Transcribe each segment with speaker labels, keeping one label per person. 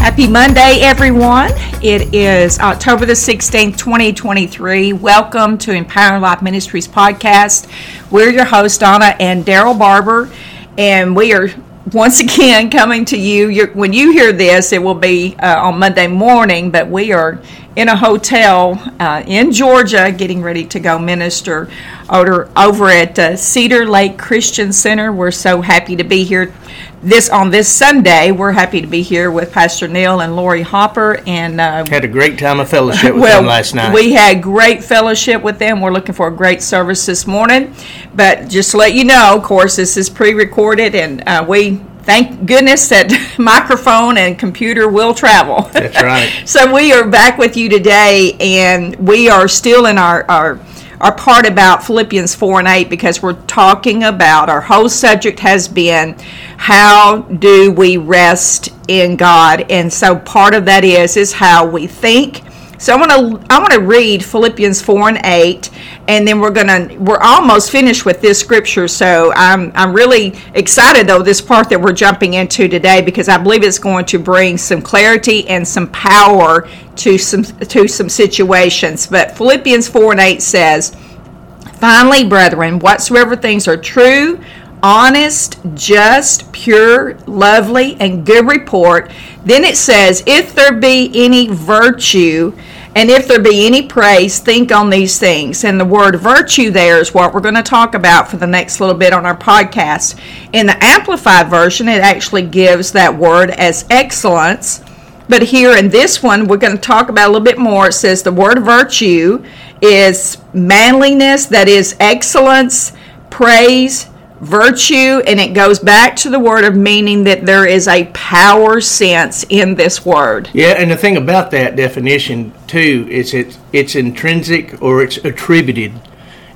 Speaker 1: Happy Monday, everyone. It is October the 16th, 2023. Welcome to Empowering Life Ministries podcast. We're your hosts, Donna and Daryl Barber, and we are once again coming to you. You're, when you hear this, it will be uh, on Monday morning, but we are in a hotel uh, in Georgia getting ready to go minister over, over at uh, Cedar Lake Christian Center. We're so happy to be here this on this Sunday. We're happy to be here with Pastor Neil and Lori Hopper, and uh,
Speaker 2: had a great time of fellowship with
Speaker 1: well,
Speaker 2: them last night.
Speaker 1: We had great fellowship with them. We're looking for a great service this morning, but just to let you know, of course, this is pre-recorded, and uh, we thank goodness that microphone and computer will travel.
Speaker 2: That's right.
Speaker 1: so we are back with you today, and we are still in our, our our part about Philippians 4 and 8 because we're talking about our whole subject has been how do we rest in God and so part of that is is how we think so I want to I want to read Philippians 4 and 8 and then we're to we're almost finished with this scripture so I'm I'm really excited though this part that we're jumping into today because I believe it's going to bring some clarity and some power to some to some situations. But Philippians 4 and 8 says finally brethren whatsoever things are true honest, just, pure, lovely, and good report. Then it says, If there be any virtue, and if there be any praise, think on these things. And the word virtue there is what we're going to talk about for the next little bit on our podcast. In the Amplified Version, it actually gives that word as excellence. But here in this one, we're going to talk about a little bit more. It says the word virtue is manliness, that is excellence, praise, virtue, and it goes back to the word of meaning that there is a power sense in this word.
Speaker 2: Yeah, and the thing about that definition too is it's it's intrinsic or it's attributed,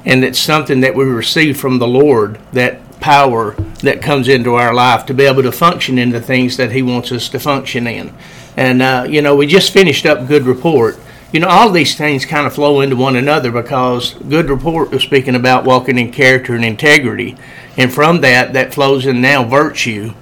Speaker 2: and it's something that we receive from the Lord. That power that comes into our life to be able to function in the things that He wants us to function in. And uh, you know, we just finished up good report you know, all these things kind of flow into one another because good report was speaking about walking in character and integrity. And from that, that flows in now virtue,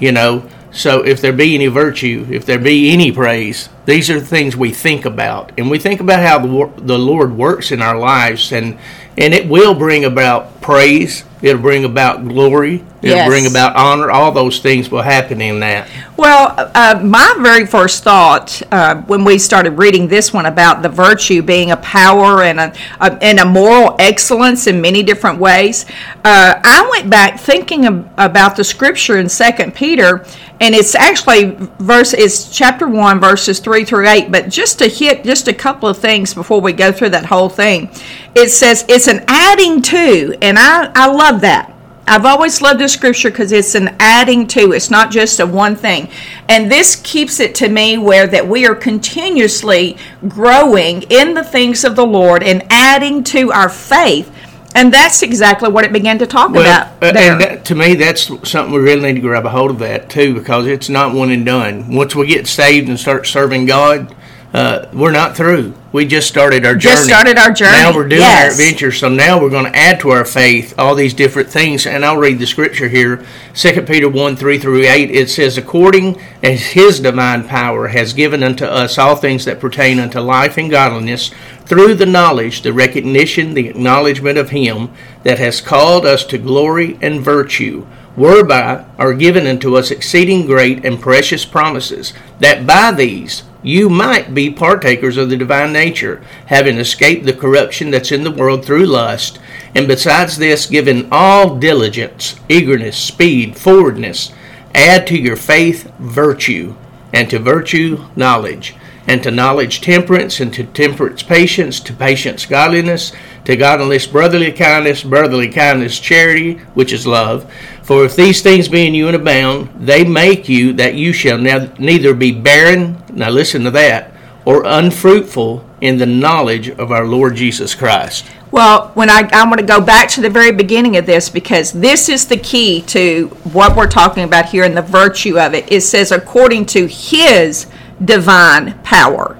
Speaker 2: you know. So if there be any virtue, if there be any praise, these are the things we think about. And we think about how the, the Lord works in our lives. And, and it will bring about praise It'll bring about glory. It'll
Speaker 1: Yes.
Speaker 2: bring about honor. All those things will happen in that.
Speaker 1: Well, uh, my very first thought uh, when we started reading this one about the virtue being a power and a, a and a moral excellence in many different ways, uh, I went back thinking ab- about the scripture in Second Peter, and it's actually verse it's chapter one verses three through eight. But just to hit just a couple of things before we go through that whole thing, it says it's an adding to, and I I love that. I've always loved this scripture because it's an adding to. It's not just a one thing. And this keeps it to me where that we are continuously growing in the things of the Lord and adding to our faith. And that's exactly what it began to talk about
Speaker 2: uh, and that, to me, that's something we really need to grab a hold of that too, because it's not one and done. Once we get saved and start serving God, uh, we're not through. We just started our journey.
Speaker 1: Just started our journey,
Speaker 2: Now we're doing
Speaker 1: yes.
Speaker 2: our adventure. So now we're going to add to our faith all these different things. And I'll read the scripture here, Second Peter one three through eight. It says, "According as His divine power has given unto us all things that pertain unto life and godliness." Through the knowledge, the recognition, the acknowledgement of Him that has called us to glory and virtue, whereby are given unto us exceeding great and precious promises, that by these you might be partakers of the divine nature, having escaped the corruption that's in the world through lust, and besides this, given all diligence, eagerness, speed, forwardness, add to your faith virtue, and to virtue knowledge, and to knowledge temperance, and to temperance patience, to patience godliness, to godliness brotherly kindness, brotherly kindness charity, which is love. For if these things be in you and abound, they make you that you shall ne- neither be barren, now listen to that, or unfruitful in the knowledge of our Lord Jesus Christ.
Speaker 1: Well, when I, I want to go back to the very beginning of this because this is the key to what we're talking about here and the virtue of it. It says, according to His divine power.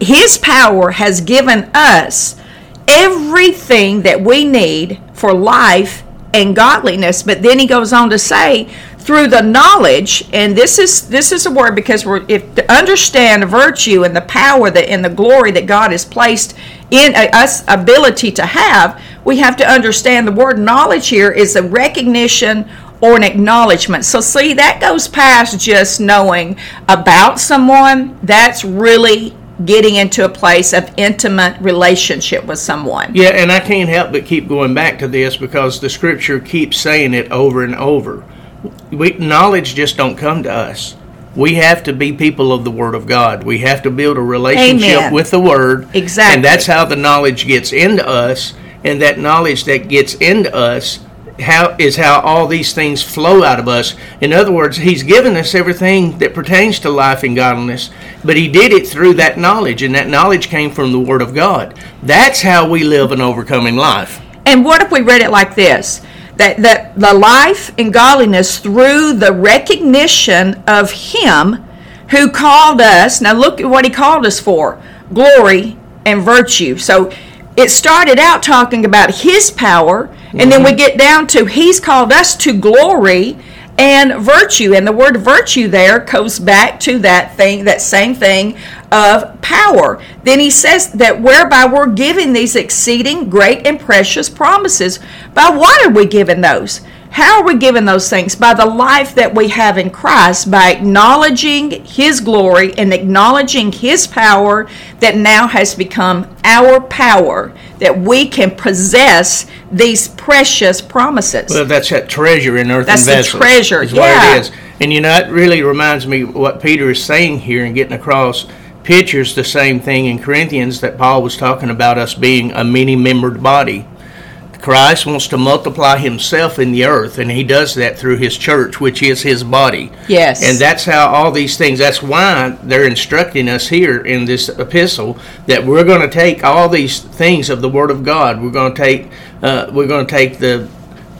Speaker 1: His power has given us everything that we need for life and godliness. But then he goes on to say, through the knowledge and this is this is a word because we're if to understand virtue and the power that and the glory that god has placed in a, us ability to have we have to understand the word knowledge here is a recognition or an acknowledgement so see that goes past just knowing about someone that's really getting into a place of intimate relationship with someone
Speaker 2: Yeah, and I can't help but keep going back to this because the scripture keeps saying it over and over. We, knowledge just don't come to us. We have to be people of the Word of God. We have to build a relationship
Speaker 1: Amen.
Speaker 2: with the Word.
Speaker 1: Exactly.
Speaker 2: And that's how the knowledge gets into us. And that knowledge that gets into us how is how all these things flow out of us. In other words, He's given us everything that pertains to life and godliness, but He did it through that knowledge, and that knowledge came from the Word of God. That's how we live an overcoming life.
Speaker 1: And what if we read it like this? That, that the life and godliness through the recognition of Him who called us. Now, look at what He called us for glory and virtue. So it started out talking about His power, and then we mm-hmm. get down to He's called us to glory and virtue. And the word virtue there goes back to that thing, that same thing of power. Then he says that whereby we're given these exceeding great and precious promises. By what are we given those? How are we given those things? By the life that we have in Christ, by acknowledging His glory and acknowledging His power that now has become our power, that we can possess these precious promises.
Speaker 2: Well, that's that treasure in earth earthen
Speaker 1: That's the
Speaker 2: vessels.
Speaker 1: treasure,
Speaker 2: is
Speaker 1: yeah.
Speaker 2: what it is. And you know, it really reminds me what Peter is saying here and getting across pictures the same thing in Corinthians that Paul was talking about us being a many membered body. Christ wants to multiply himself in the earth, and he does that through his church, which is his body.
Speaker 1: Yes.
Speaker 2: And that's how all these things, that's why they're instructing us here in this epistle that we're going to take all these things of the Word of God. We're going to take, uh, we're going to take the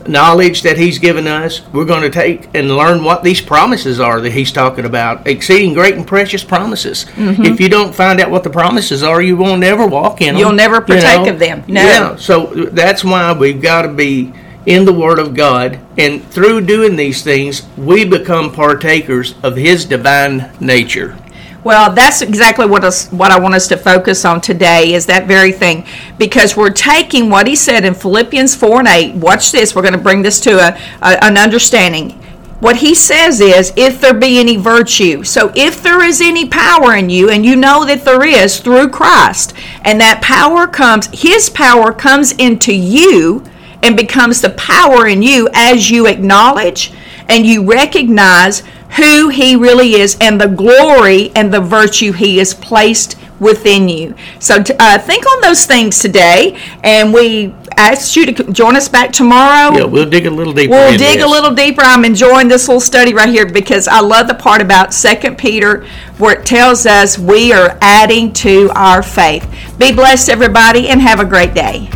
Speaker 2: knowledge that he's given us. We're going to take and learn what these promises are that he's talking about. Exceeding great and precious promises.
Speaker 1: Mm-hmm.
Speaker 2: If you don't find out what the promises are, you won't ever walk in them.
Speaker 1: You'll never
Speaker 2: you
Speaker 1: partake
Speaker 2: know?
Speaker 1: of them. No.
Speaker 2: Yeah. So that's why we've got to be in the Word of God, and through doing these things, we become partakers of His divine nature.
Speaker 1: Well, that's exactly what us, what I want us to focus on today is that very thing, because we're taking what he said in Philippians four and eight. Watch this. We're going to bring this to a, a an understanding. What he says is, if there be any virtue, so if there is any power in you, and you know that there is through Christ, and that power comes, his power comes into you and becomes the power in you as you acknowledge and you recognize who he really is and the glory and the virtue he has placed within you. So t- uh, think on those things today, and we ask you to c- join us back tomorrow.
Speaker 2: Yeah, we'll dig a little deeper.
Speaker 1: We'll dig a little deeper. I'm enjoying this little study right here because I love the part about Second Peter where it tells us we are adding to our faith. Be blessed, everybody, and have a great day.